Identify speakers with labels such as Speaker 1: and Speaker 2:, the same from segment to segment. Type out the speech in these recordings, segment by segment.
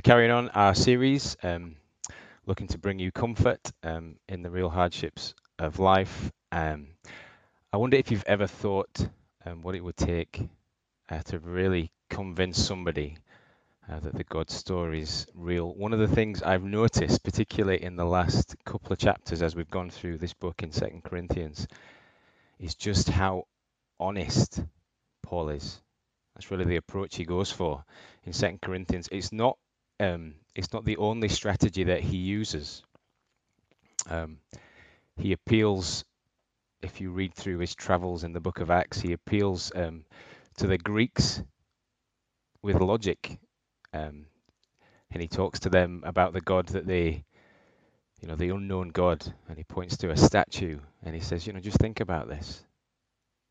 Speaker 1: We're carrying on our series, um, looking to bring you comfort um, in the real hardships of life. Um, I wonder if you've ever thought um, what it would take uh, to really convince somebody uh, that the God story is real. One of the things I've noticed, particularly in the last couple of chapters as we've gone through this book in Second Corinthians, is just how honest Paul is. That's really the approach he goes for in Second Corinthians. It's not um, it's not the only strategy that he uses. Um, he appeals, if you read through his travels in the book of Acts, he appeals um, to the Greeks with logic. Um, and he talks to them about the God that they, you know, the unknown God. And he points to a statue and he says, you know, just think about this.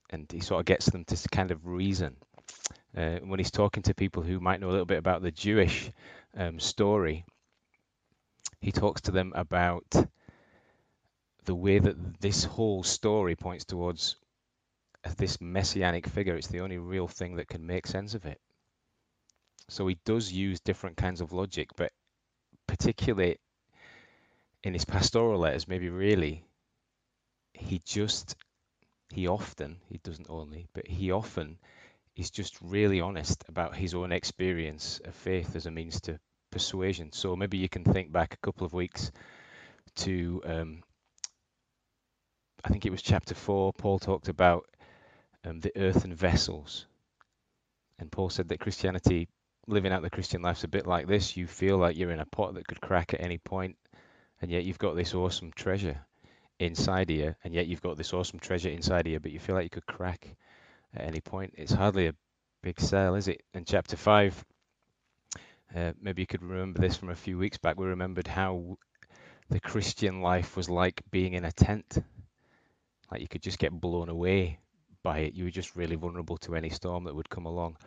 Speaker 1: And he sort of gets them to kind of reason. Uh, when he's talking to people who might know a little bit about the Jewish um, story, he talks to them about the way that this whole story points towards this messianic figure. It's the only real thing that can make sense of it. So he does use different kinds of logic, but particularly in his pastoral letters, maybe really, he just, he often, he doesn't only, but he often he's just really honest about his own experience of faith as a means to persuasion. So maybe you can think back a couple of weeks to, um, I think it was chapter four. Paul talked about um, the earthen vessels, and Paul said that Christianity, living out the Christian life, is a bit like this. You feel like you're in a pot that could crack at any point, and yet you've got this awesome treasure inside here, and yet you've got this awesome treasure inside here, but you feel like you could crack at any point. It's hardly a big sale, is it? In chapter 5, uh, maybe you could remember this from a few weeks back. We remembered how the Christian life was like being in a tent. Like you could just get blown away by it. You were just really vulnerable to any storm that would come along.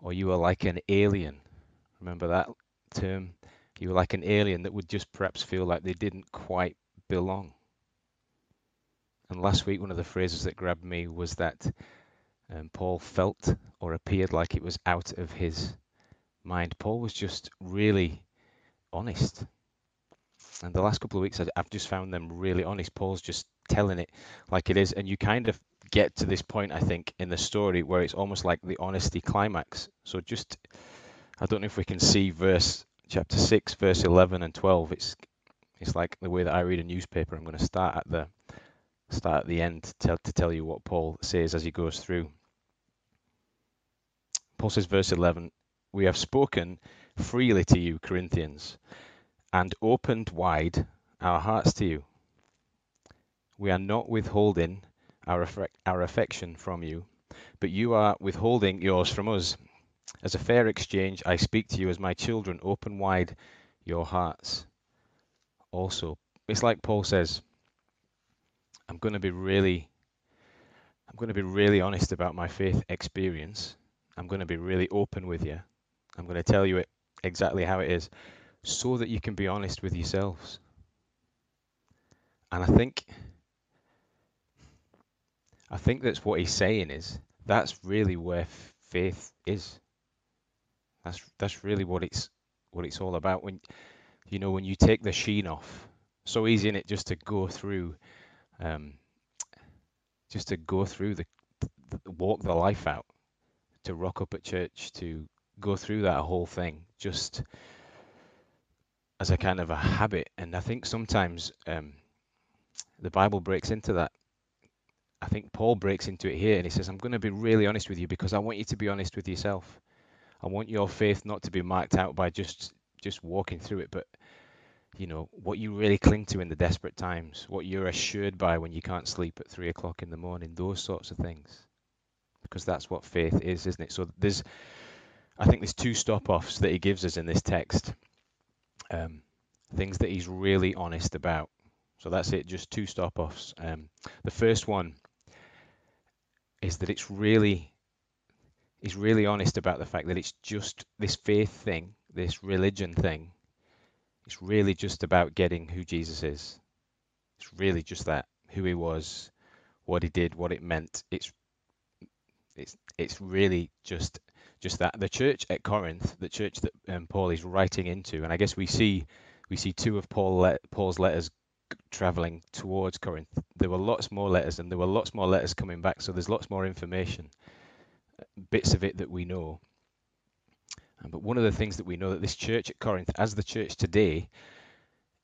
Speaker 1: Or you were like an alien. Remember that term? You were like an alien that would just perhaps feel like they didn't quite belong. And last week, one of the phrases that grabbed me was that um, Paul felt or appeared like it was out of his mind. Paul was just really honest. And the last couple of weeks, I've just found them really honest. Paul's just telling it like it is. And you kind of get to this point, I think, in the story where it's almost like the honesty climax. So just, I don't know if we can see verse chapter 6, verse 11 and 12. It's it's like the way that I read a newspaper. I'm going to start at the start at the end to to tell you what Paul says as he goes through. Paul says, verse 11, We have spoken freely to you, Corinthians, and opened wide our hearts to you. We are not withholding our, our affection from you, but you are withholding yours from us. As a fair exchange, I speak to you as my children, open wide your hearts. Also, it's like Paul says, I'm going to be really I'm going to be really honest about my faith experience I'm going to be really open with you. I'm going to tell you it exactly how it is so that you can be honest with yourselves. And I think I think that's what he's saying is that's really where faith is. That's that's really what it's what it's all about when you know when you take the sheen off. So easy in it just to go through um, just to go through the, the walk the life out to rock up at church, to go through that whole thing, just as a kind of a habit. And I think sometimes um, the Bible breaks into that. I think Paul breaks into it here and he says, I'm going to be really honest with you because I want you to be honest with yourself. I want your faith not to be marked out by just just walking through it, but you know what you really cling to in the desperate times, what you're assured by when you can't sleep at three o'clock in the morning, those sorts of things because that's what faith is, isn't it? So there's, I think there's two stop-offs that he gives us in this text, um, things that he's really honest about. So that's it, just two stop-offs. Um, the first one is that it's really, he's really honest about the fact that it's just this faith thing, this religion thing. It's really just about getting who Jesus is. It's really just that, who he was, what he did, what it meant. It's it's it's really just just that the church at Corinth, the church that um, Paul is writing into, and I guess we see we see two of Paul le- Paul's letters traveling towards Corinth. There were lots more letters, and there were lots more letters coming back. So there's lots more information, bits of it that we know. But one of the things that we know that this church at Corinth, as the church today,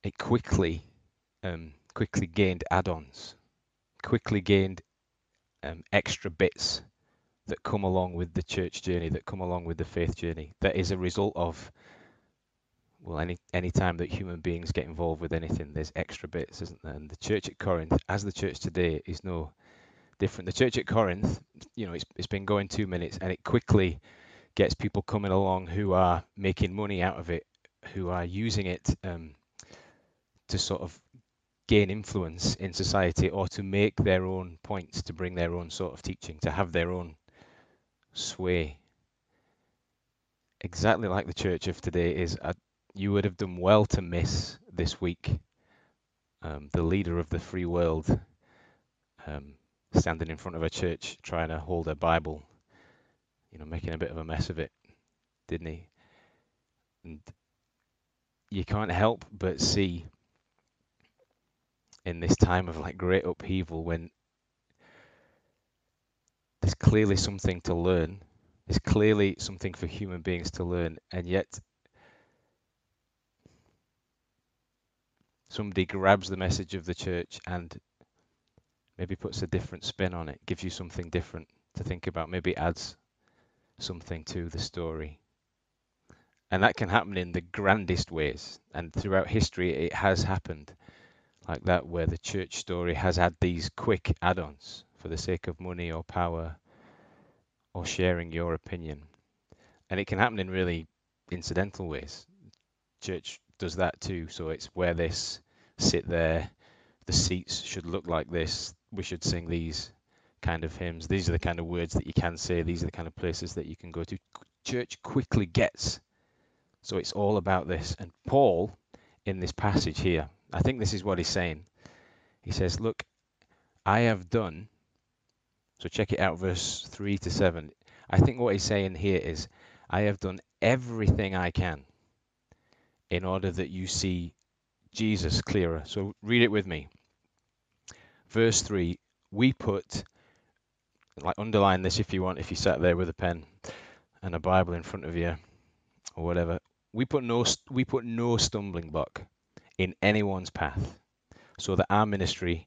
Speaker 1: it quickly um, quickly gained add-ons, quickly gained um, extra bits that come along with the church journey, that come along with the faith journey. That is a result of well, any any time that human beings get involved with anything, there's extra bits, isn't there? And the church at Corinth, as the church today, is no different. The church at Corinth, you know, it's it's been going two minutes, and it quickly gets people coming along who are making money out of it, who are using it um, to sort of gain influence in society or to make their own points, to bring their own sort of teaching, to have their own sway. Exactly like the church of today is, uh, you would have done well to miss this week um, the leader of the free world um, standing in front of a church trying to hold a Bible, you know, making a bit of a mess of it, didn't he? And you can't help but see in this time of like great upheaval when there's clearly something to learn. There's clearly something for human beings to learn, and yet somebody grabs the message of the church and maybe puts a different spin on it, gives you something different to think about, maybe adds something to the story. And that can happen in the grandest ways. And throughout history, it has happened like that, where the church story has had these quick add ons for the sake of money or power or sharing your opinion. And it can happen in really incidental ways. Church does that too. So it's wear this, sit there, the seats should look like this, we should sing these kind of hymns. These are the kind of words that you can say, these are the kind of places that you can go to. Church quickly gets. So it's all about this. And Paul, in this passage here, I think this is what he's saying. He says, Look, I have done. So check it out, verse 3 to 7. I think what he's saying here is, I have done everything I can in order that you see Jesus clearer. So read it with me. Verse 3 We put, like underline this if you want, if you sat there with a pen and a Bible in front of you or whatever. We put no, we put no stumbling block in anyone's path, so that our ministry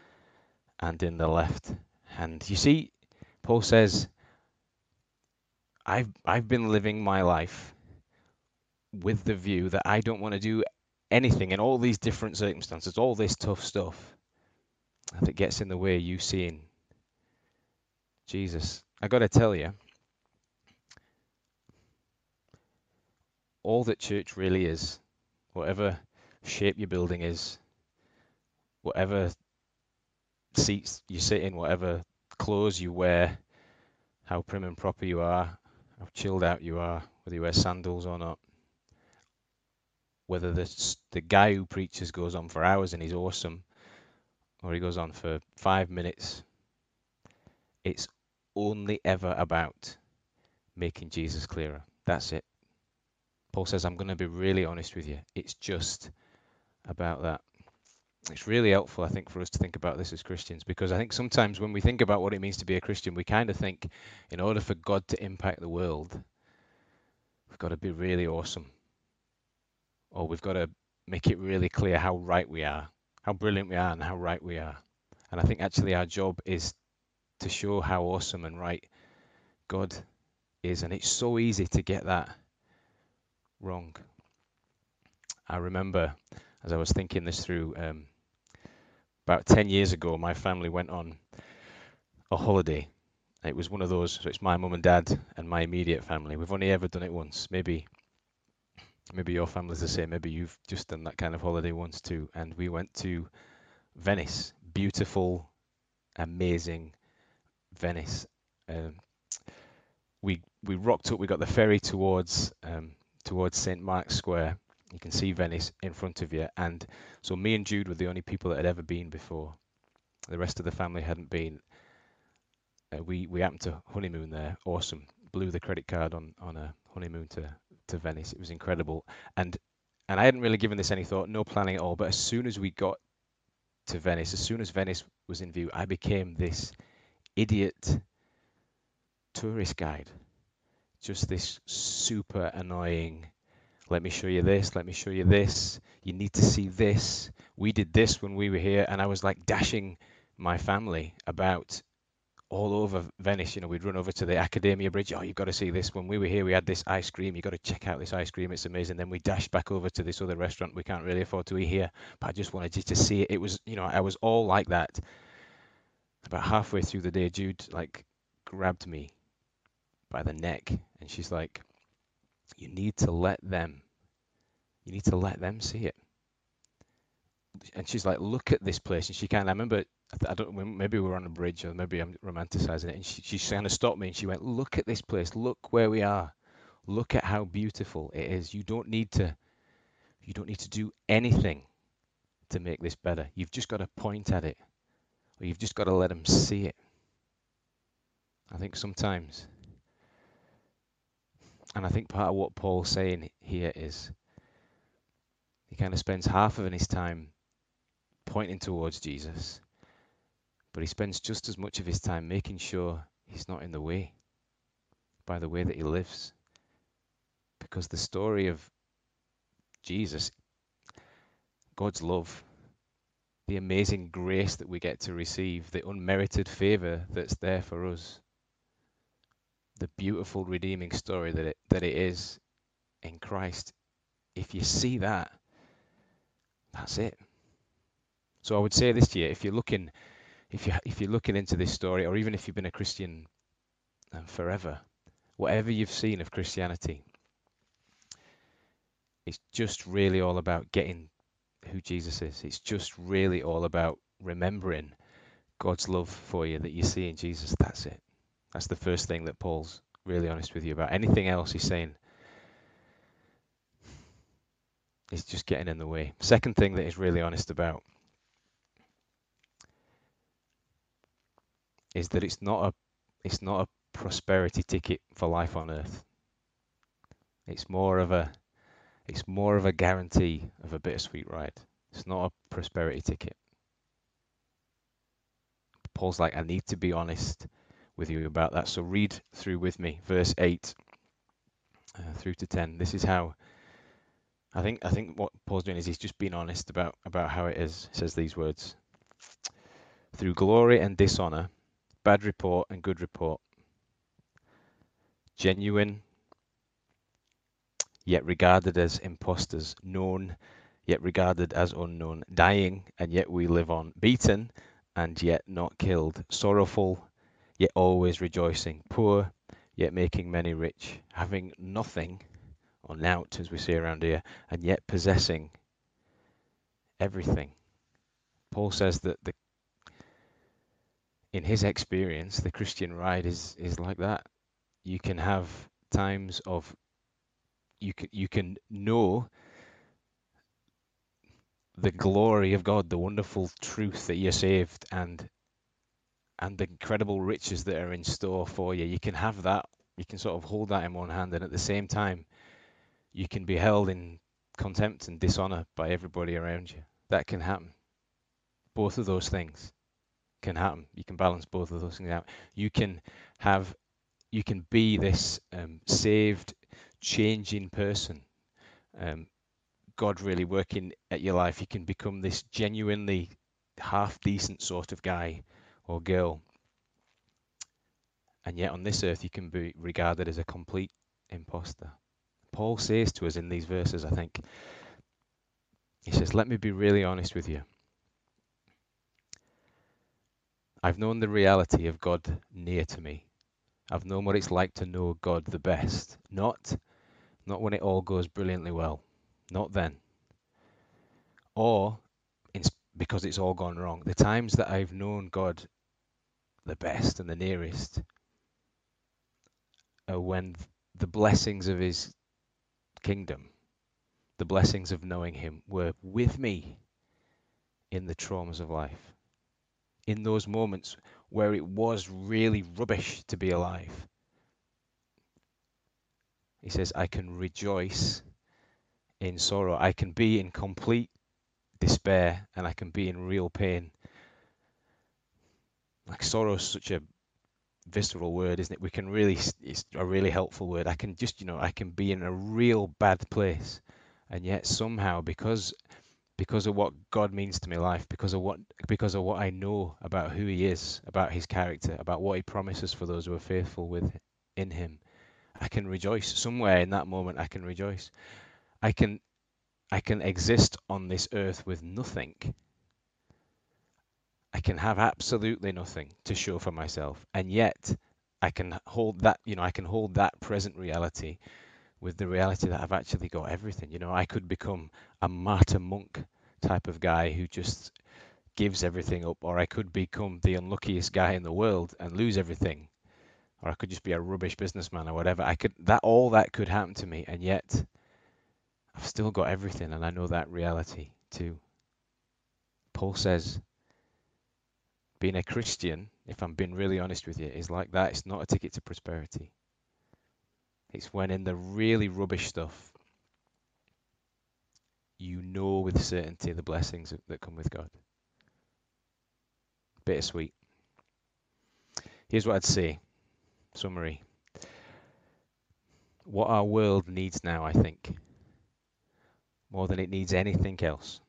Speaker 1: and in the left hand. You see, Paul says, I've, I've been living my life with the view that I don't want to do anything in all these different circumstances, all this tough stuff that gets in the way you seeing Jesus. I got to tell you, all that church really is whatever shape your building is, whatever seats you sit in, whatever clothes you wear, how prim and proper you are, how chilled out you are, whether you wear sandals or not, whether the, the guy who preaches goes on for hours and he's awesome, or he goes on for five minutes, it's only ever about making Jesus clearer. That's it. Paul says, I'm going to be really honest with you. It's just about that. It's really helpful, I think, for us to think about this as Christians because I think sometimes when we think about what it means to be a Christian, we kind of think in order for God to impact the world, we've got to be really awesome. Or we've got to make it really clear how right we are, how brilliant we are, and how right we are. And I think actually our job is to show how awesome and right God is. And it's so easy to get that wrong. I remember as I was thinking this through, um, about 10 years ago, my family went on a holiday It was one of those. So it's my mum and dad and my immediate family. We've only ever done it once. Maybe, maybe your family's the same. Maybe you've just done that kind of holiday once too. And we went to Venice. Beautiful, amazing Venice. Um, we we rocked up. We got the ferry towards um, towards St Mark's Square. You can see Venice in front of you, and so me and Jude were the only people that had ever been before. The rest of the family hadn't been. Uh, we we happened to honeymoon there. Awesome. Blew the credit card on on a honeymoon to to Venice. It was incredible, and and I hadn't really given this any thought, no planning at all. But as soon as we got to Venice, as soon as Venice was in view, I became this idiot tourist guide. Just this super annoying. Let me show you this. Let me show you this. You need to see this. We did this when we were here, and I was like dashing my family about all over Venice. You know, we'd run over to the Accademia Bridge. Oh, you've got to see this. When we were here, we had this ice cream. You've got to check out this ice cream. It's amazing. Then we dashed back over to this other restaurant we can't really afford to eat here, but I just wanted you to see it. It was, you know, I was all like that. About halfway through the day, Jude like grabbed me by the neck and she's like, You need to let them, you need to let them see it. And she's like, Look at this place. And she kind of, I remember, I don't, maybe we were on a bridge or maybe I'm romanticizing it. And she, she kind of stopped me and she went, Look at this place. Look where we are. Look at how beautiful it is. You don't need to, you don't need to do anything to make this better. You've just got to point at it or you've just got to let them see it. I think sometimes and I think part of what Paul's saying here is he kind of spends half of his time pointing towards Jesus, but he spends just as much of his time making sure he's not in the way by the way that he lives. Because the story of Jesus, God's love, the amazing grace that we get to receive, the unmerited favor that's there for us, the beautiful redeeming story that it that it is in Christ. If you see that, that's it. So I would say this to you: if you're looking, if you if you're looking into this story, or even if you've been a Christian um, forever, whatever you've seen of Christianity, it's just really all about getting who Jesus is. It's just really all about remembering God's love for you that you see in Jesus. That's it. That's the first thing that Paul's really honest with you about. Anything else he's saying is just getting in the way. Second thing that he's really honest about is that it's not a it's not a prosperity ticket for life on earth. It's more of a it's more of a guarantee of a bittersweet ride. It's not a prosperity ticket. Paul's like, I need to be honest with you about that. So read through with me, verse 8 uh, through to 10. This is how I think I think what Paul's doing is he's just being honest about about how it is. He says these words. Through glory and dishonor, bad report and good report. Genuine yet regarded as impostors, known yet regarded as unknown, dying and yet we live on, beaten and yet not killed, sorrowful yet always rejoicing, poor, yet making many rich, having nothing, or nought, as we see around here, and yet possessing everything. Paul says that the in his experience, the Christian ride is is like that. You can have times of you can you can know the glory of God, the wonderful truth that you're saved, and and the incredible riches that are in store for you. You can have that, you can sort of hold that in one hand, and at the same time, you can be held in contempt and dishonor by everybody around you. That can happen. Both of those things can happen. You can balance both of those things out. You can have, you can be this um, saved, changing person. Um, God really working at your life. You can become this genuinely half decent sort of guy or girl. And yet on this earth you can be regarded as a complete impostor. Paul says to us in these verses, I think, he says, Let me be really honest with you. I've known the reality of God near to me I've known what it's like to know God the best. Not not when it all goes brilliantly well. Not then. Or in, because it's all gone wrong. The times that I've known God the best and the nearest are when the blessings of his kingdom, the blessings of knowing him were with me in the traumas of life. In those moments where it was really rubbish to be alive. He says, I can rejoice in sorrow. I can be in complete despair and I can be in real pain. Like sorrow is such a visceral word, isn't it? We can really, it's a really helpful word. I can just, you know, I can be in a real bad place. And yet somehow, because because of what God means to my life, because of what because of what I know about who He is, about His character, about what He promises for those who are faithful with in Him, I can rejoice. Somewhere in that moment, I can rejoice. I can I can exist on this earth with nothing. I can have absolutely nothing to show for myself, and yet I can hold that. You know, I can hold that present reality with the reality that I've actually got everything. You know, I could become a martyr monk type of guy who just gives everything up, or I could become the unluckiest guy in the world and lose everything, or I could just be a rubbish businessman or whatever. I could that all that could happen to me, and yet I've still got everything, and I know that reality too. Paul says, being a Christian, if I'm being really honest with you, is like that. It's not a ticket to prosperity. It's when in the really rubbish stuff, you know with certainty the blessings that come with God. Bittersweet. Here's what I'd say summary. What our world needs now, I think, more than it needs anything else,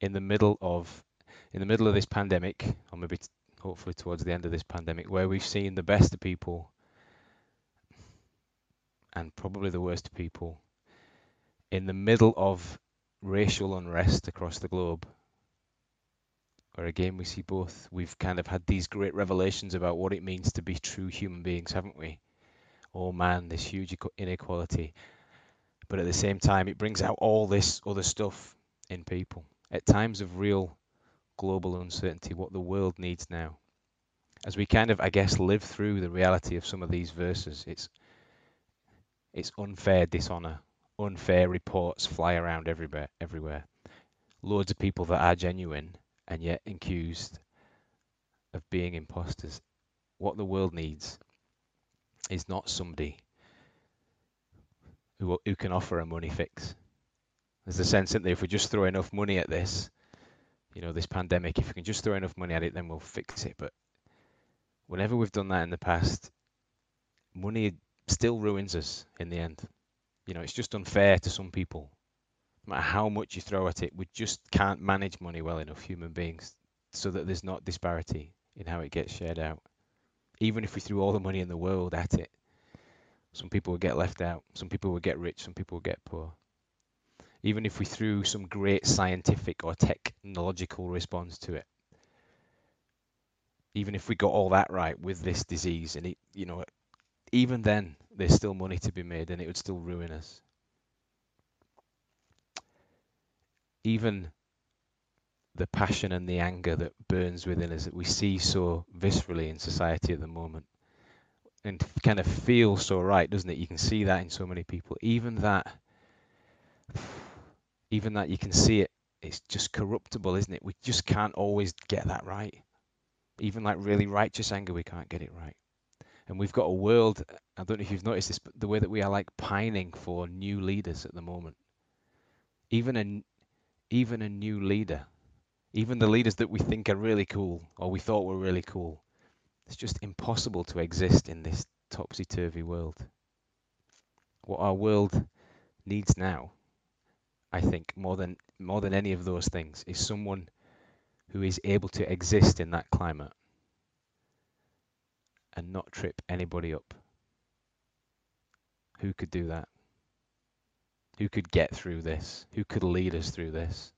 Speaker 1: in the middle of in the middle of this pandemic, or maybe t- hopefully towards the end of this pandemic, where we've seen the best of people and probably the worst of people in the middle of racial unrest across the globe, where again we see both. We've kind of had these great revelations about what it means to be true human beings, haven't we? Oh man, this huge inequality. But at the same time, it brings out all this other stuff in people. At times of real global uncertainty, what the world needs now. As we kind of, I guess, live through the reality of some of these verses, it's it's unfair dishonor, unfair reports fly around everywhere. Everywhere, loads of people that are genuine and yet accused of being imposters. What the world needs is not somebody who who can offer a money fix. There's a sense that if we just throw enough money at this, you know, this pandemic, if we can just throw enough money at it, then we'll fix it. But whenever we've done that in the past, money still ruins us in the end. You know, it's just unfair to some people. No matter how much you throw at it, we just can't manage money well enough, human beings, so that there's not disparity in how it gets shared out. Even if we threw all the money in the world at it, some people would get left out, some people would get rich, some people would get poor. Even if we threw some great scientific or technological response to it, even if we got all that right with this disease and it, you know, even then, there's still money to be made and it would still ruin us. Even the passion and the anger that burns within us that we see so viscerally in society at the moment and kind of feels so right, doesn't it? You can see that in so many people. Even that, even that, you can see it. It's just corruptible, isn't it? We just can't always get that right. Even like really righteous anger, we can't get it right and we've got a world. I don't know if you've noticed this, but the way that we are like pining for new leaders at the moment. Even a even a new leader, even the leaders that we think are really cool or we thought were really cool, it's just impossible to exist in this topsy turvy world. What our world needs now, I think, more than more than any of those things, is someone who is able to exist in that climate and not trip anybody up. Who could do that? Who could get through this? Who could lead us through this?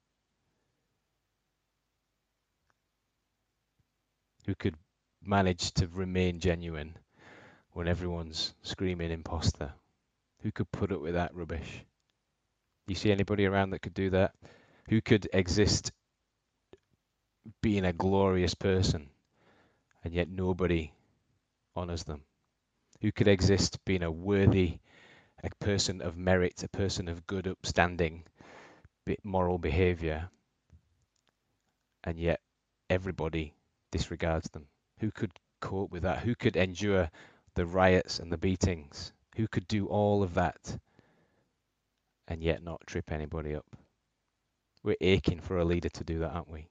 Speaker 1: Who could manage to remain genuine when everyone's screaming imposter? Who could put up with that rubbish? You see anybody around that could do that? Who could exist being a glorious person and yet nobody honors them? Who could exist being a worthy, a person of merit, a person of good upstanding, moral behavior, and yet everybody disregards them? Who could cope with that? Who could endure the riots and the beatings? Who could do all of that and yet not trip anybody up? We're aching for a leader to do that, aren't we?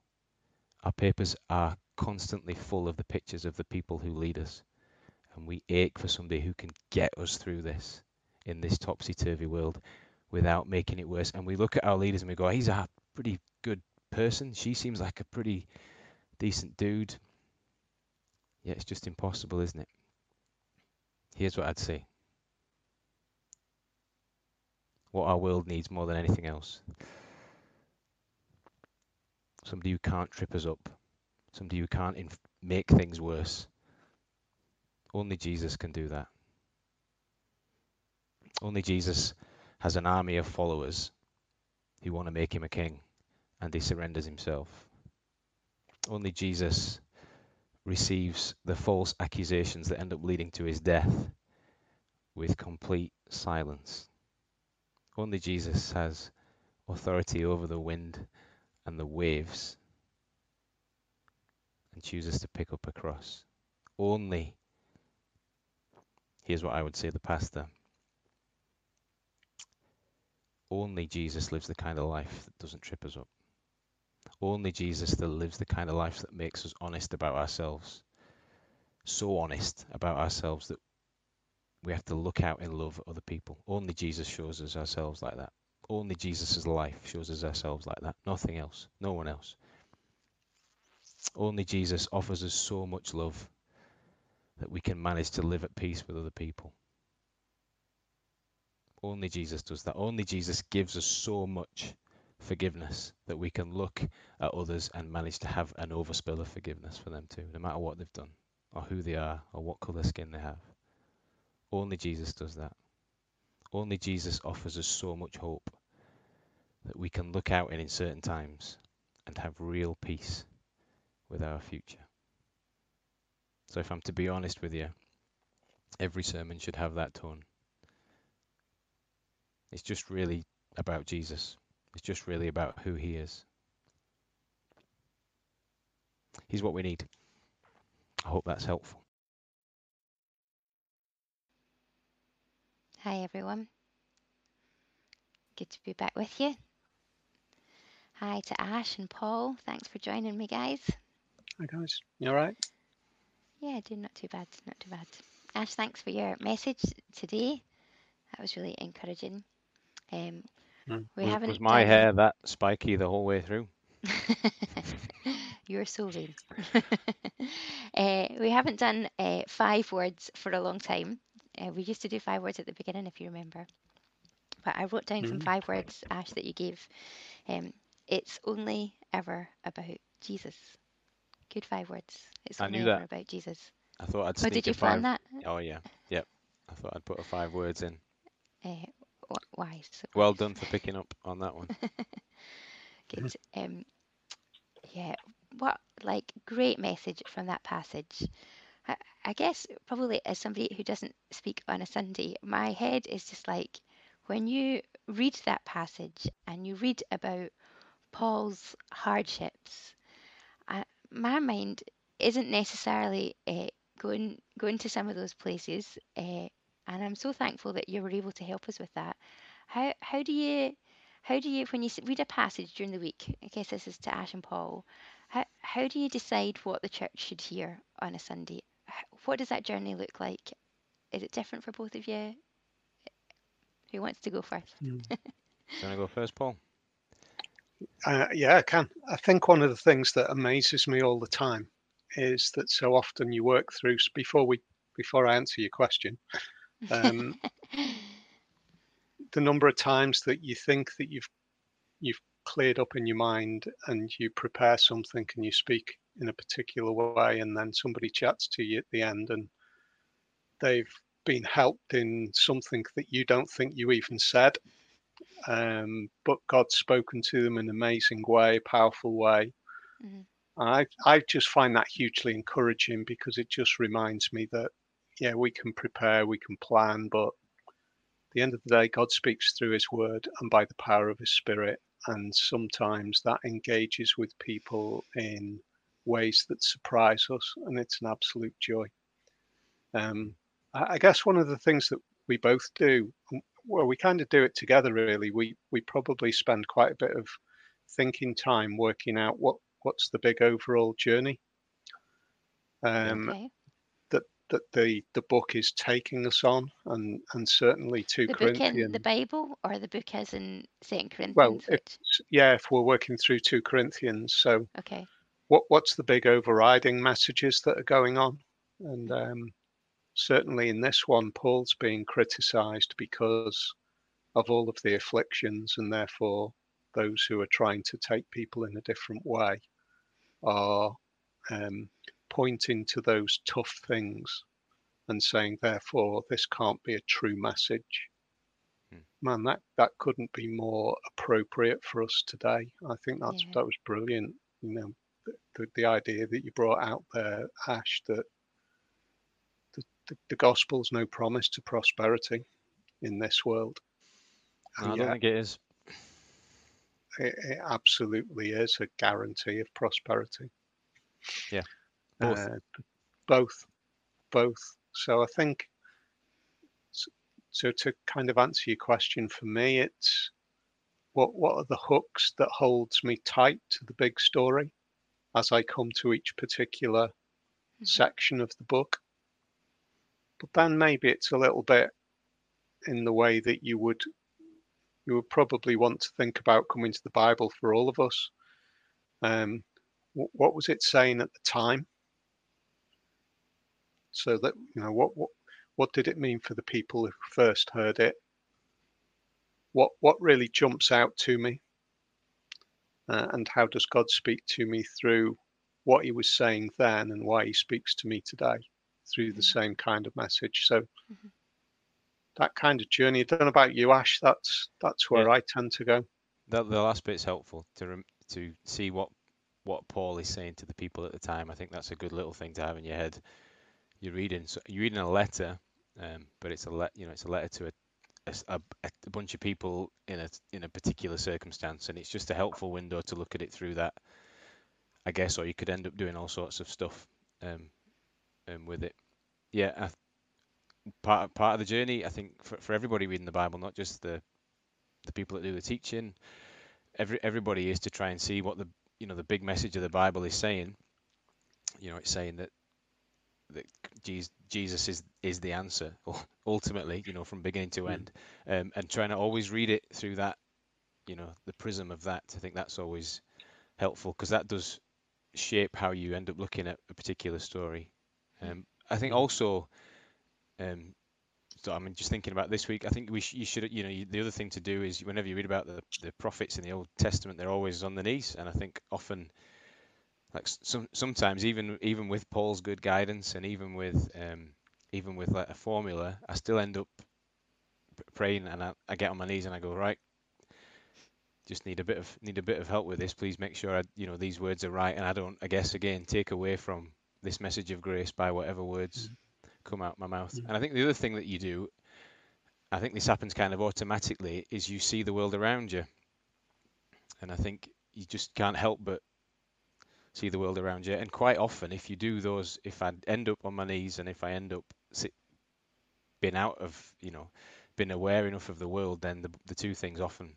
Speaker 1: Our papers are constantly full of the pictures of the people who lead us. And we ache for somebody who can get us through this in this topsy turvy world without making it worse. And we look at our leaders and we go, he's a pretty good person. She seems like a pretty decent dude. Yeah, it's just impossible, isn't it? Here's what I'd say what our world needs more than anything else somebody who can't trip us up, somebody who can't inf- make things worse. Only Jesus can do that. Only Jesus has an army of followers who want to make him a king and he surrenders himself. Only Jesus receives the false accusations that end up leading to his death with complete silence. Only Jesus has authority over the wind and the waves and chooses to pick up a cross. Only, here's what I would say the pastor only Jesus lives the kind of life that doesn't trip us up. Only Jesus that lives the kind of life that makes us honest about ourselves. So honest about ourselves that we have to look out in love other people. Only Jesus shows us ourselves like that. Only Jesus' life shows us ourselves like that. Nothing else. No one else. Only Jesus offers us so much love that we can manage to live at peace with other people. Only Jesus does that. Only Jesus gives us so much forgiveness that we can look at others and manage to have an overspill of forgiveness for them too, no matter what they've done or who they are or what colour skin they have. Only Jesus does that. Only Jesus offers us so much hope that we can look out in in certain times and have real peace with our future. So, if I'm to be honest with you, every sermon should have that tone. It's just really about Jesus. It's just really about who he is. He's what we need. I hope that's helpful.
Speaker 2: Hi, everyone. Good to be back with you. Hi to Ash and Paul. Thanks for joining me, guys.
Speaker 3: Hi, guys. You all right?
Speaker 2: Yeah, doing not too bad. Not too bad. Ash, thanks for your message today. That was really encouraging. Um,
Speaker 1: mm. we was, haven't was my done... hair that spiky the whole way through?
Speaker 2: You're so vain. uh, we haven't done uh, five words for a long time. Uh, we used to do five words at the beginning, if you remember. But I wrote down mm. some five words, Ash, that you gave. Um, it's only ever about Jesus. Good five words. It's
Speaker 1: I
Speaker 2: only
Speaker 1: knew
Speaker 2: ever
Speaker 1: that.
Speaker 2: about Jesus.
Speaker 1: I thought I'd.
Speaker 2: Oh, did you plan that?
Speaker 1: Oh yeah, yep. I thought I'd put a five words in.
Speaker 2: Uh, why?
Speaker 1: Well done for picking up on that one.
Speaker 2: Good. Um, yeah. What like great message from that passage. I, I guess probably as somebody who doesn't speak on a Sunday, my head is just like when you read that passage and you read about Paul's hardships, my mind isn't necessarily uh, going going to some of those places, uh, and I'm so thankful that you were able to help us with that. How how do you how do you when you read a passage during the week? I guess this is to Ash and Paul. How how do you decide what the church should hear on a Sunday? What does that journey look like? Is it different for both of you? Who wants to go first?
Speaker 1: Mm. do you want to go first, Paul?
Speaker 3: Uh, yeah, I can. I think one of the things that amazes me all the time is that so often you work through before we before I answer your question, um, the number of times that you think that you've you've cleared up in your mind and you prepare something and you speak in a particular way and then somebody chats to you at the end and they've been helped in something that you don't think you even said. Um, but God's spoken to them in an amazing way, powerful way. Mm-hmm. I I just find that hugely encouraging because it just reminds me that yeah, we can prepare, we can plan, but at the end of the day, God speaks through His Word and by the power of His Spirit, and sometimes that engages with people in ways that surprise us, and it's an absolute joy. Um, I, I guess one of the things that we both do, well, we kind of do it together. Really, we we probably spend quite a bit of thinking time working out what what's the big overall journey. Um, okay. That that the the book is taking us on, and and certainly two
Speaker 2: the
Speaker 3: Corinthians.
Speaker 2: Book in the Bible, or the book as in Saint Corinthians.
Speaker 3: Well, if, yeah, if we're working through two Corinthians, so
Speaker 2: okay
Speaker 3: what what's the big overriding messages that are going on and um, certainly in this one paul's being criticized because of all of the afflictions and therefore those who are trying to take people in a different way are um, pointing to those tough things and saying therefore this can't be a true message hmm. man that that couldn't be more appropriate for us today i think that's yeah. that was brilliant you know the, the idea that you brought out there, Ash, that the, the, the gospel's no promise to prosperity in this world.
Speaker 1: No, I don't think it is.
Speaker 3: It, it, absolutely is a guarantee of prosperity.
Speaker 1: Yeah, both. Uh,
Speaker 3: both, both. So I think so to kind of answer your question for me, it's what what are the hooks that holds me tight to the big story? As I come to each particular mm-hmm. section of the book. But then maybe it's a little bit in the way that you would you would probably want to think about coming to the Bible for all of us. Um, what was it saying at the time? So that you know what what what did it mean for the people who first heard it? What what really jumps out to me? Uh, and how does God speak to me through what he was saying then and why he speaks to me today through the mm-hmm. same kind of message. So mm-hmm. that kind of journey. I don't know about you, Ash. That's that's where yeah. I tend to go.
Speaker 1: The, the last bit's helpful to to see what what Paul is saying to the people at the time. I think that's a good little thing to have in your head. You're reading so you're reading a letter, um, but it's a let you know it's a letter to a a, a, bunch of people in a in a particular circumstance, and it's just a helpful window to look at it through that, I guess. Or you could end up doing all sorts of stuff um, um, with it. Yeah, I, part part of the journey, I think, for, for everybody reading the Bible, not just the the people that do the teaching, every everybody is to try and see what the you know the big message of the Bible is saying. You know, it's saying that that Jesus is is the answer ultimately, you know, from beginning to hmm. end, um, and trying to always read it through that, you know, the prism of that. I think that's always helpful because that does shape how you end up looking at a particular story. Hmm. Um, I think also, um, so I mean, just thinking about this week. I think we sh- you should, you know, you, the other thing to do is whenever you read about the the prophets in the Old Testament, they're always on the knees, and I think often like some sometimes even even with Paul's good guidance and even with um, even with like a formula, I still end up praying and I, I get on my knees and I go right. Just need a bit of need a bit of help with this. Please make sure I, you know these words are right, and I don't. I guess again take away from this message of grace by whatever words mm-hmm. come out my mouth. Mm-hmm. And I think the other thing that you do, I think this happens kind of automatically, is you see the world around you, and I think you just can't help but see the world around you. And quite often, if you do those, if I end up on my knees and if I end up sit, being out of, you know, being aware enough of the world, then the, the two things often,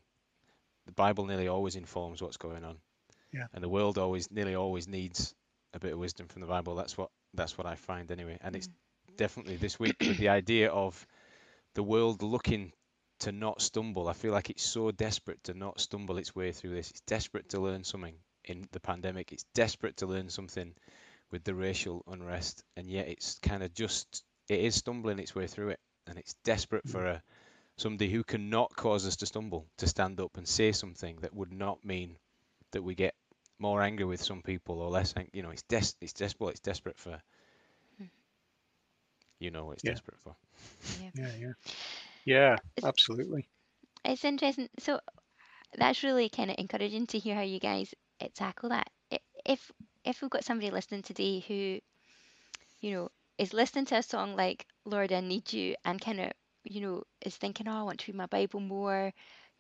Speaker 1: the Bible nearly always informs what's going on.
Speaker 3: Yeah.
Speaker 1: And the world always, nearly always needs a bit of wisdom from the Bible. That's what, that's what I find anyway. And mm. it's definitely this week with the idea of the world looking to not stumble. I feel like it's so desperate to not stumble its way through this. It's desperate to learn something in the pandemic. It's desperate to learn something with the racial unrest, and yet it's kind of just it is stumbling its way through it, and it's desperate for a somebody who cannot cause us to stumble to stand up and say something that would not mean that we get more angry with some people or less. angry. You know, it's des- it's desperate. It's desperate for hmm. you know what it's
Speaker 3: Yeah.
Speaker 1: desperate for.
Speaker 2: Yeah.
Speaker 3: Yeah, yeah, yeah,
Speaker 2: It's-
Speaker 3: absolutely.
Speaker 2: It's interesting. So that's really kind of encouraging to hear how you guys tackle that. If if we've got somebody listening today who, you know, is listening to a song like "Lord, I Need You" and kind of, you know, is thinking, "Oh, I want to read my Bible more,"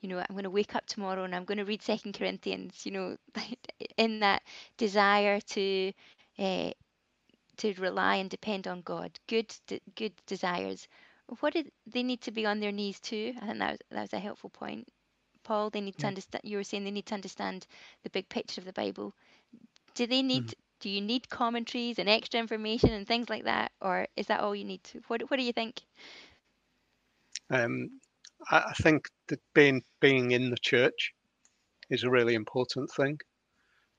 Speaker 2: you know, I'm going to wake up tomorrow and I'm going to read Second Corinthians. You know, in that desire to, uh, to rely and depend on God, good de- good desires. What do they need to be on their knees too? I think that was, that was a helpful point. Paul, they need to understand. You were saying they need to understand the big picture of the Bible. Do they need?
Speaker 3: Mhm.
Speaker 2: Do you need commentaries and extra information and things like that, or is that all you need? To, what What do you think?
Speaker 3: Um, I, I think that being being in the church is a really important thing.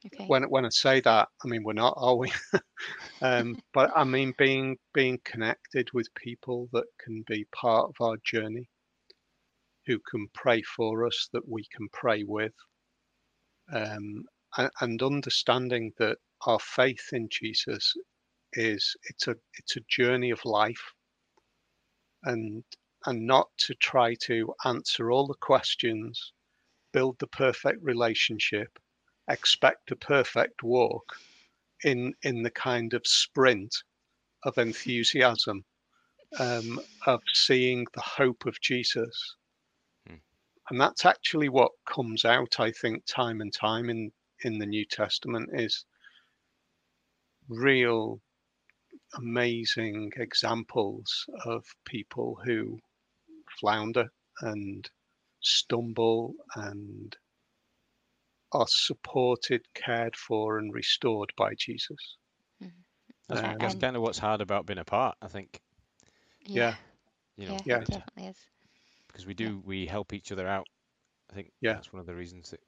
Speaker 2: Okay.
Speaker 3: When when I say that, I mean we're not, are we? um, but I mean being being connected with people that can be part of our journey, who can pray for us, that we can pray with, um, and, and understanding that our faith in Jesus is it's a it's a journey of life, and and not to try to answer all the questions, build the perfect relationship, expect a perfect walk in in the kind of sprint of enthusiasm um, of seeing the hope of Jesus. And that's actually what comes out, I think, time and time in, in the New Testament is real amazing examples of people who flounder and stumble and are supported, cared for, and restored by Jesus. Mm-hmm.
Speaker 1: That's, um,
Speaker 2: Yeah,
Speaker 1: that's
Speaker 2: and-
Speaker 1: kind of what's hard about being apart, I think.
Speaker 3: Yeah.
Speaker 1: You know,
Speaker 2: yeah,
Speaker 3: Yeah.
Speaker 2: it definitely is.
Speaker 1: Because we do we help each other out. I think
Speaker 3: Yeah.
Speaker 1: that's one of the reasons that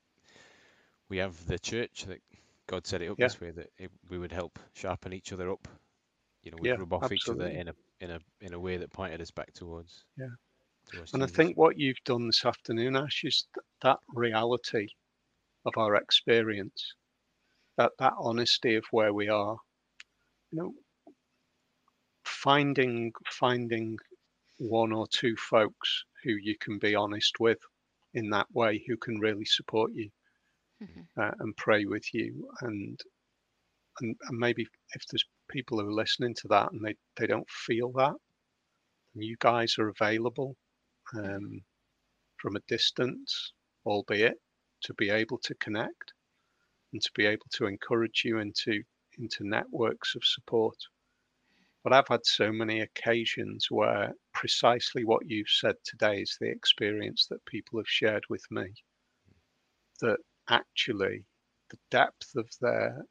Speaker 1: we have the church that God set it up
Speaker 3: Yeah.
Speaker 1: this way that it, we would help sharpen each other up. You know, we'd
Speaker 3: Yeah,
Speaker 1: rub off each other in a in a in a way that pointed us back towards.
Speaker 3: Yeah.
Speaker 1: towards
Speaker 3: And I think what you've done this afternoon, Ash, is th- that reality of our experience, that that honesty of where we are. You know, finding finding one or two folks who you can be honest with in that way, who can really support you
Speaker 2: Mhm.
Speaker 3: uh, and pray with you, and, and and maybe if there's people who are listening to that and they they don't feel that, you guys are available um, from a distance, albeit, to be able to connect and to be able to encourage you into into networks of support. But I've had so many occasions where precisely what you've said today is the experience that people have shared with me. That actually the depth of their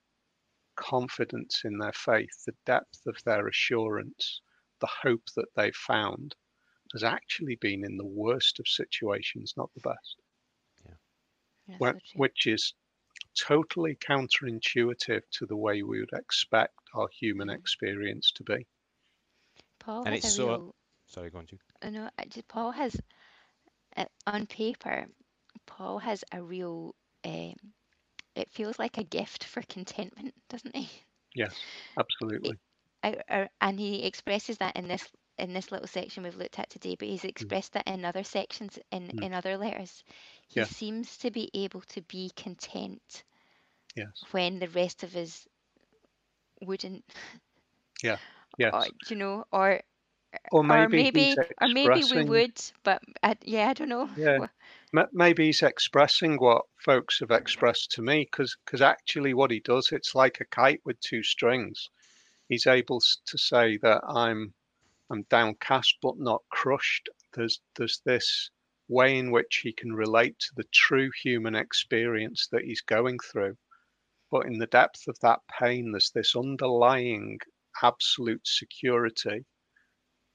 Speaker 3: confidence in their faith, the depth of their assurance, the hope that they've found has actually been in the worst of situations, not the best,
Speaker 2: so
Speaker 3: which is totally counterintuitive to the way we would expect our human
Speaker 2: Mhm.
Speaker 3: experience to be.
Speaker 2: Paul
Speaker 1: And
Speaker 2: has
Speaker 1: it's so-
Speaker 2: real.
Speaker 1: Sorry, go on, Jude.
Speaker 2: I know. Paul has, uh, on paper, Paul has a real. Um, it feels like a gift for contentment, doesn't he?
Speaker 3: Yes, absolutely.
Speaker 2: I, I, and he expresses that in this in this little section we've looked at today, but he's expressed that in other sections in
Speaker 3: Mm.
Speaker 2: in other letters. He
Speaker 3: Yeah.
Speaker 2: seems to be able to be content
Speaker 3: Yes,
Speaker 2: when the rest of us wouldn't.
Speaker 3: yes.
Speaker 2: Or, you know, or
Speaker 3: Or
Speaker 2: or
Speaker 3: maybe,
Speaker 2: maybe or maybe we would, but I, yeah, I don't know.
Speaker 3: Yeah. Maybe he's expressing what folks have expressed to me because because actually what he does it's like a kite with two strings he's able to say that i'm i'm downcast but not crushed there's there's this way in which he can relate to the true human experience that he's going through but in the depth of that pain there's this underlying absolute security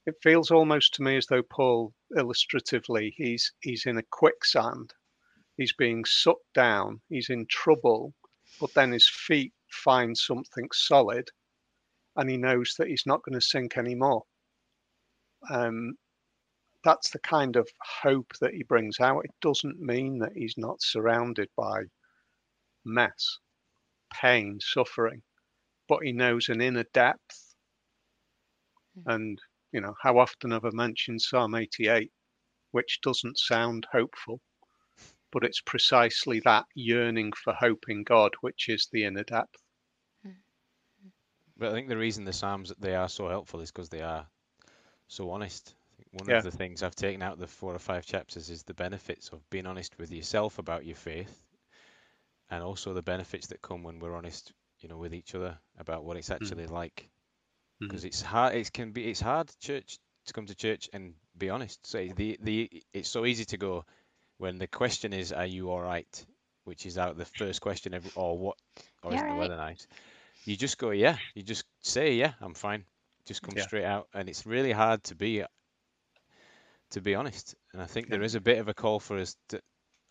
Speaker 3: it feels almost to me as though Paul, illustratively, he's he's in a quicksand. He's being sucked down. He's in trouble, but then his feet find something solid, and he knows that he's not going to sink anymore. Um, that's the kind of hope that he brings out. It doesn't mean that he's not surrounded by mess, pain, suffering, but he knows an inner depth
Speaker 2: Mhm.
Speaker 3: and You know, how often have I mentioned Psalm 88, which doesn't sound hopeful, but it's precisely that yearning for hope in God, which is the inner depth.
Speaker 1: But I think the reason the Psalms they are so helpful is because they are so honest. one
Speaker 3: Yeah.
Speaker 1: of the things I've taken out of the four or five chapters is the benefits of being honest with yourself about your faith, and also the benefits that come when we're honest, you know, with each other about what it's actually like.
Speaker 3: Mhm.
Speaker 1: Because it's hard. It can be. It's hard church to come to church and be honest. So the the it's so easy to go when the question is, "Are you all right?" Which is out the first question, every, or what, or
Speaker 2: You
Speaker 1: isn't the
Speaker 2: alright?
Speaker 1: weather nice? You just go, "Yeah." You just say, "Yeah, I'm fine." Just come
Speaker 3: Yeah.
Speaker 1: straight out, and it's really hard to be to be honest. And I think
Speaker 3: Yeah.
Speaker 1: there is a bit of a call for us to,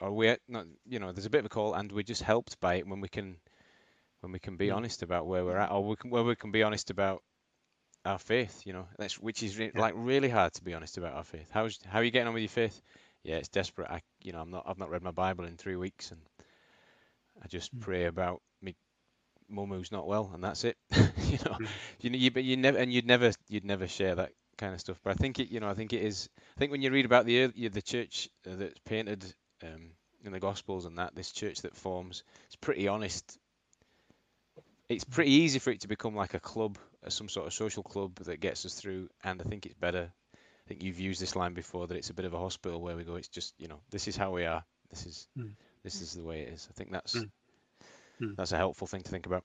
Speaker 1: or we not, you know, there's a bit of a call, and we're just helped by it when we can, when we can be
Speaker 3: Mm.
Speaker 1: honest about where we're at, or we can, where we can be honest about our faith. You know, that's which is re-
Speaker 3: Yeah.
Speaker 1: like really hard to be honest about our faith. How's how are you getting on with your faith? Yeah, it's desperate. I, you know, I'm not, I've not read my Bible in three weeks, and I just
Speaker 3: Mm.
Speaker 1: pray about who's not well, and that's it. you know,
Speaker 3: Mm.
Speaker 1: you know, you, but you never, and you'd never, you'd never share that kind of stuff. But I think it, you know, I think it is. I think when you read about the the church uh, that's painted um, in the Gospels and that this church that forms, it's pretty honest. It's pretty easy for it to become like a club, uh, some sort of social club that gets us through. And I think it's better. I think you've used this line before that it's a bit of a hospital where we go. It's just you know, this is how we are. This is
Speaker 3: Mm.
Speaker 1: this is the way it is. I think that's
Speaker 3: Mm. Mm.
Speaker 1: that's a helpful thing to think about.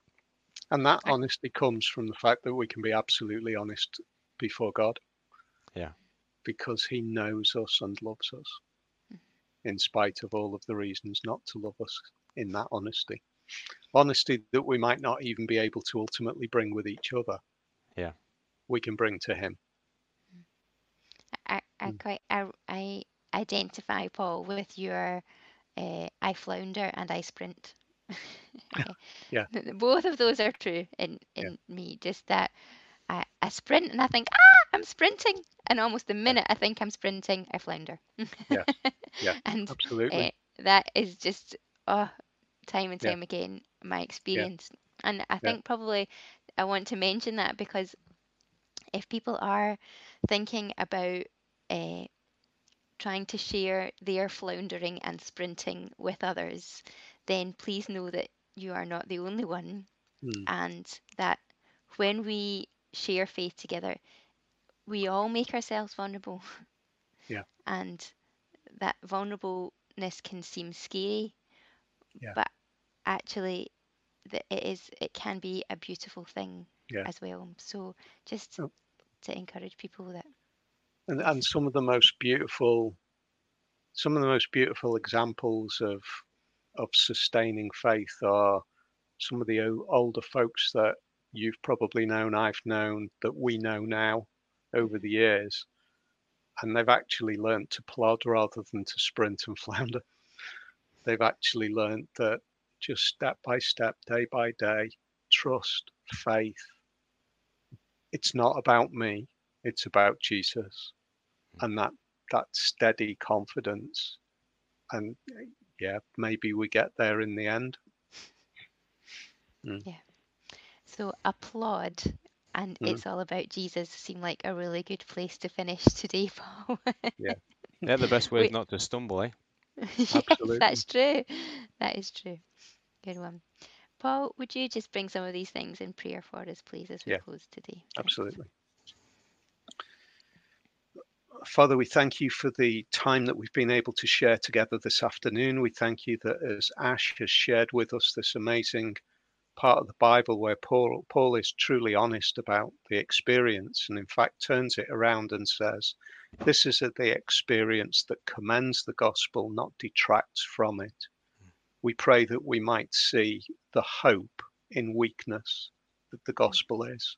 Speaker 3: And that
Speaker 2: I-
Speaker 3: honesty comes from the fact that we can be absolutely honest before God.
Speaker 1: Yeah.
Speaker 3: Because he knows us and loves us,
Speaker 2: Mm.
Speaker 3: in spite of all of the reasons not to love us in that honesty. Honesty that we might not even be able to ultimately bring with each other.
Speaker 1: Yeah.
Speaker 3: We can bring to him.
Speaker 2: I, I
Speaker 3: Mm.
Speaker 2: quite I, I identify Paul with your uh, I flounder and I sprint.
Speaker 3: Yeah.
Speaker 2: Th- th- Both of those are true in
Speaker 3: Yeah.
Speaker 2: in me. Just that I, I sprint and I think ah I'm sprinting, and almost the minute I think I'm sprinting, I flounder.
Speaker 3: Yeah. Yeah.
Speaker 2: and
Speaker 3: Absolutely.
Speaker 2: uh, that is just oh time and
Speaker 3: Yeah.
Speaker 2: time again my experience. And I
Speaker 3: Yeah.
Speaker 2: think probably I want to mention that because if people are thinking about uh, trying to share their floundering and sprinting with others, then please know that you are not the only one,
Speaker 3: Mm.
Speaker 2: and that when we share faith together, we all make ourselves vulnerable.
Speaker 3: Yeah.
Speaker 2: And that vulnerableness can seem scary,
Speaker 3: Yeah.
Speaker 2: but actually, that it is it can be a beautiful thing
Speaker 3: Yeah.
Speaker 2: as well. So just
Speaker 3: Oh.
Speaker 2: to encourage people that
Speaker 3: and, and some of the most beautiful some of the most beautiful examples of of sustaining faith are some of the older folks that you've probably known i've known that we know now over the years. And they've actually learnt to plod rather than to sprint and flounder. They've actually learnt that just step by step day by day trust faith. It's not about me it's about jesus. Hmm. And that that steady confidence and yeah maybe we get there in the end Yeah.
Speaker 2: So applaud, and
Speaker 3: Mm.
Speaker 2: it's all about Jesus. Seem like a really good place to finish today, Paul.
Speaker 1: Yeah, Yeah, the best way
Speaker 2: We-
Speaker 1: is not to stumble, eh?
Speaker 2: yes,
Speaker 3: Absolutely.
Speaker 2: that's true. That is true. Good one. Paul, would you just bring some of these things in prayer for us, please, as we
Speaker 3: Yeah,
Speaker 2: close today? Thanks.
Speaker 3: absolutely father we thank you for the time that we've been able to share together this afternoon. We thank you that as ash has shared with us this amazing part of the bible where paul paul is truly honest about the experience and in fact turns it around and says this is the experience that commends the gospel not detracts from it. We pray that we might see the hope in weakness that the gospel is.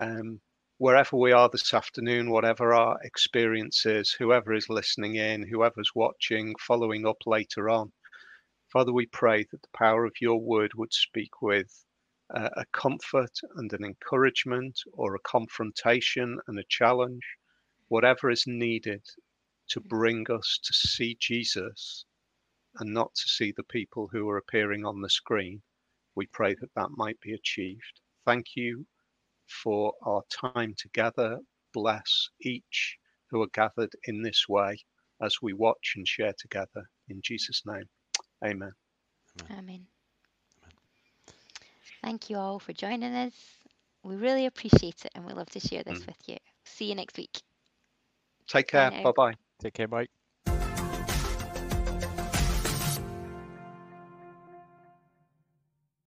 Speaker 3: Um, wherever we are this afternoon, whatever our experience is, whoever is listening in, whoever's watching, following up later on, Father, we pray that the power of your word would speak with uh, a comfort and an encouragement or a confrontation and a challenge, whatever is needed to bring us to see Jesus and not to see the people who are appearing on the screen. We pray that that might be achieved. Thank you for our time together, bless each who are gathered in this way as we watch and share together. In Jesus' name, amen.
Speaker 2: Amen. amen. Thank you all for joining us. We really appreciate it and we love to share this mm. with you. See you next week.
Speaker 3: Take care. Bye bye.
Speaker 1: Take care. Bye.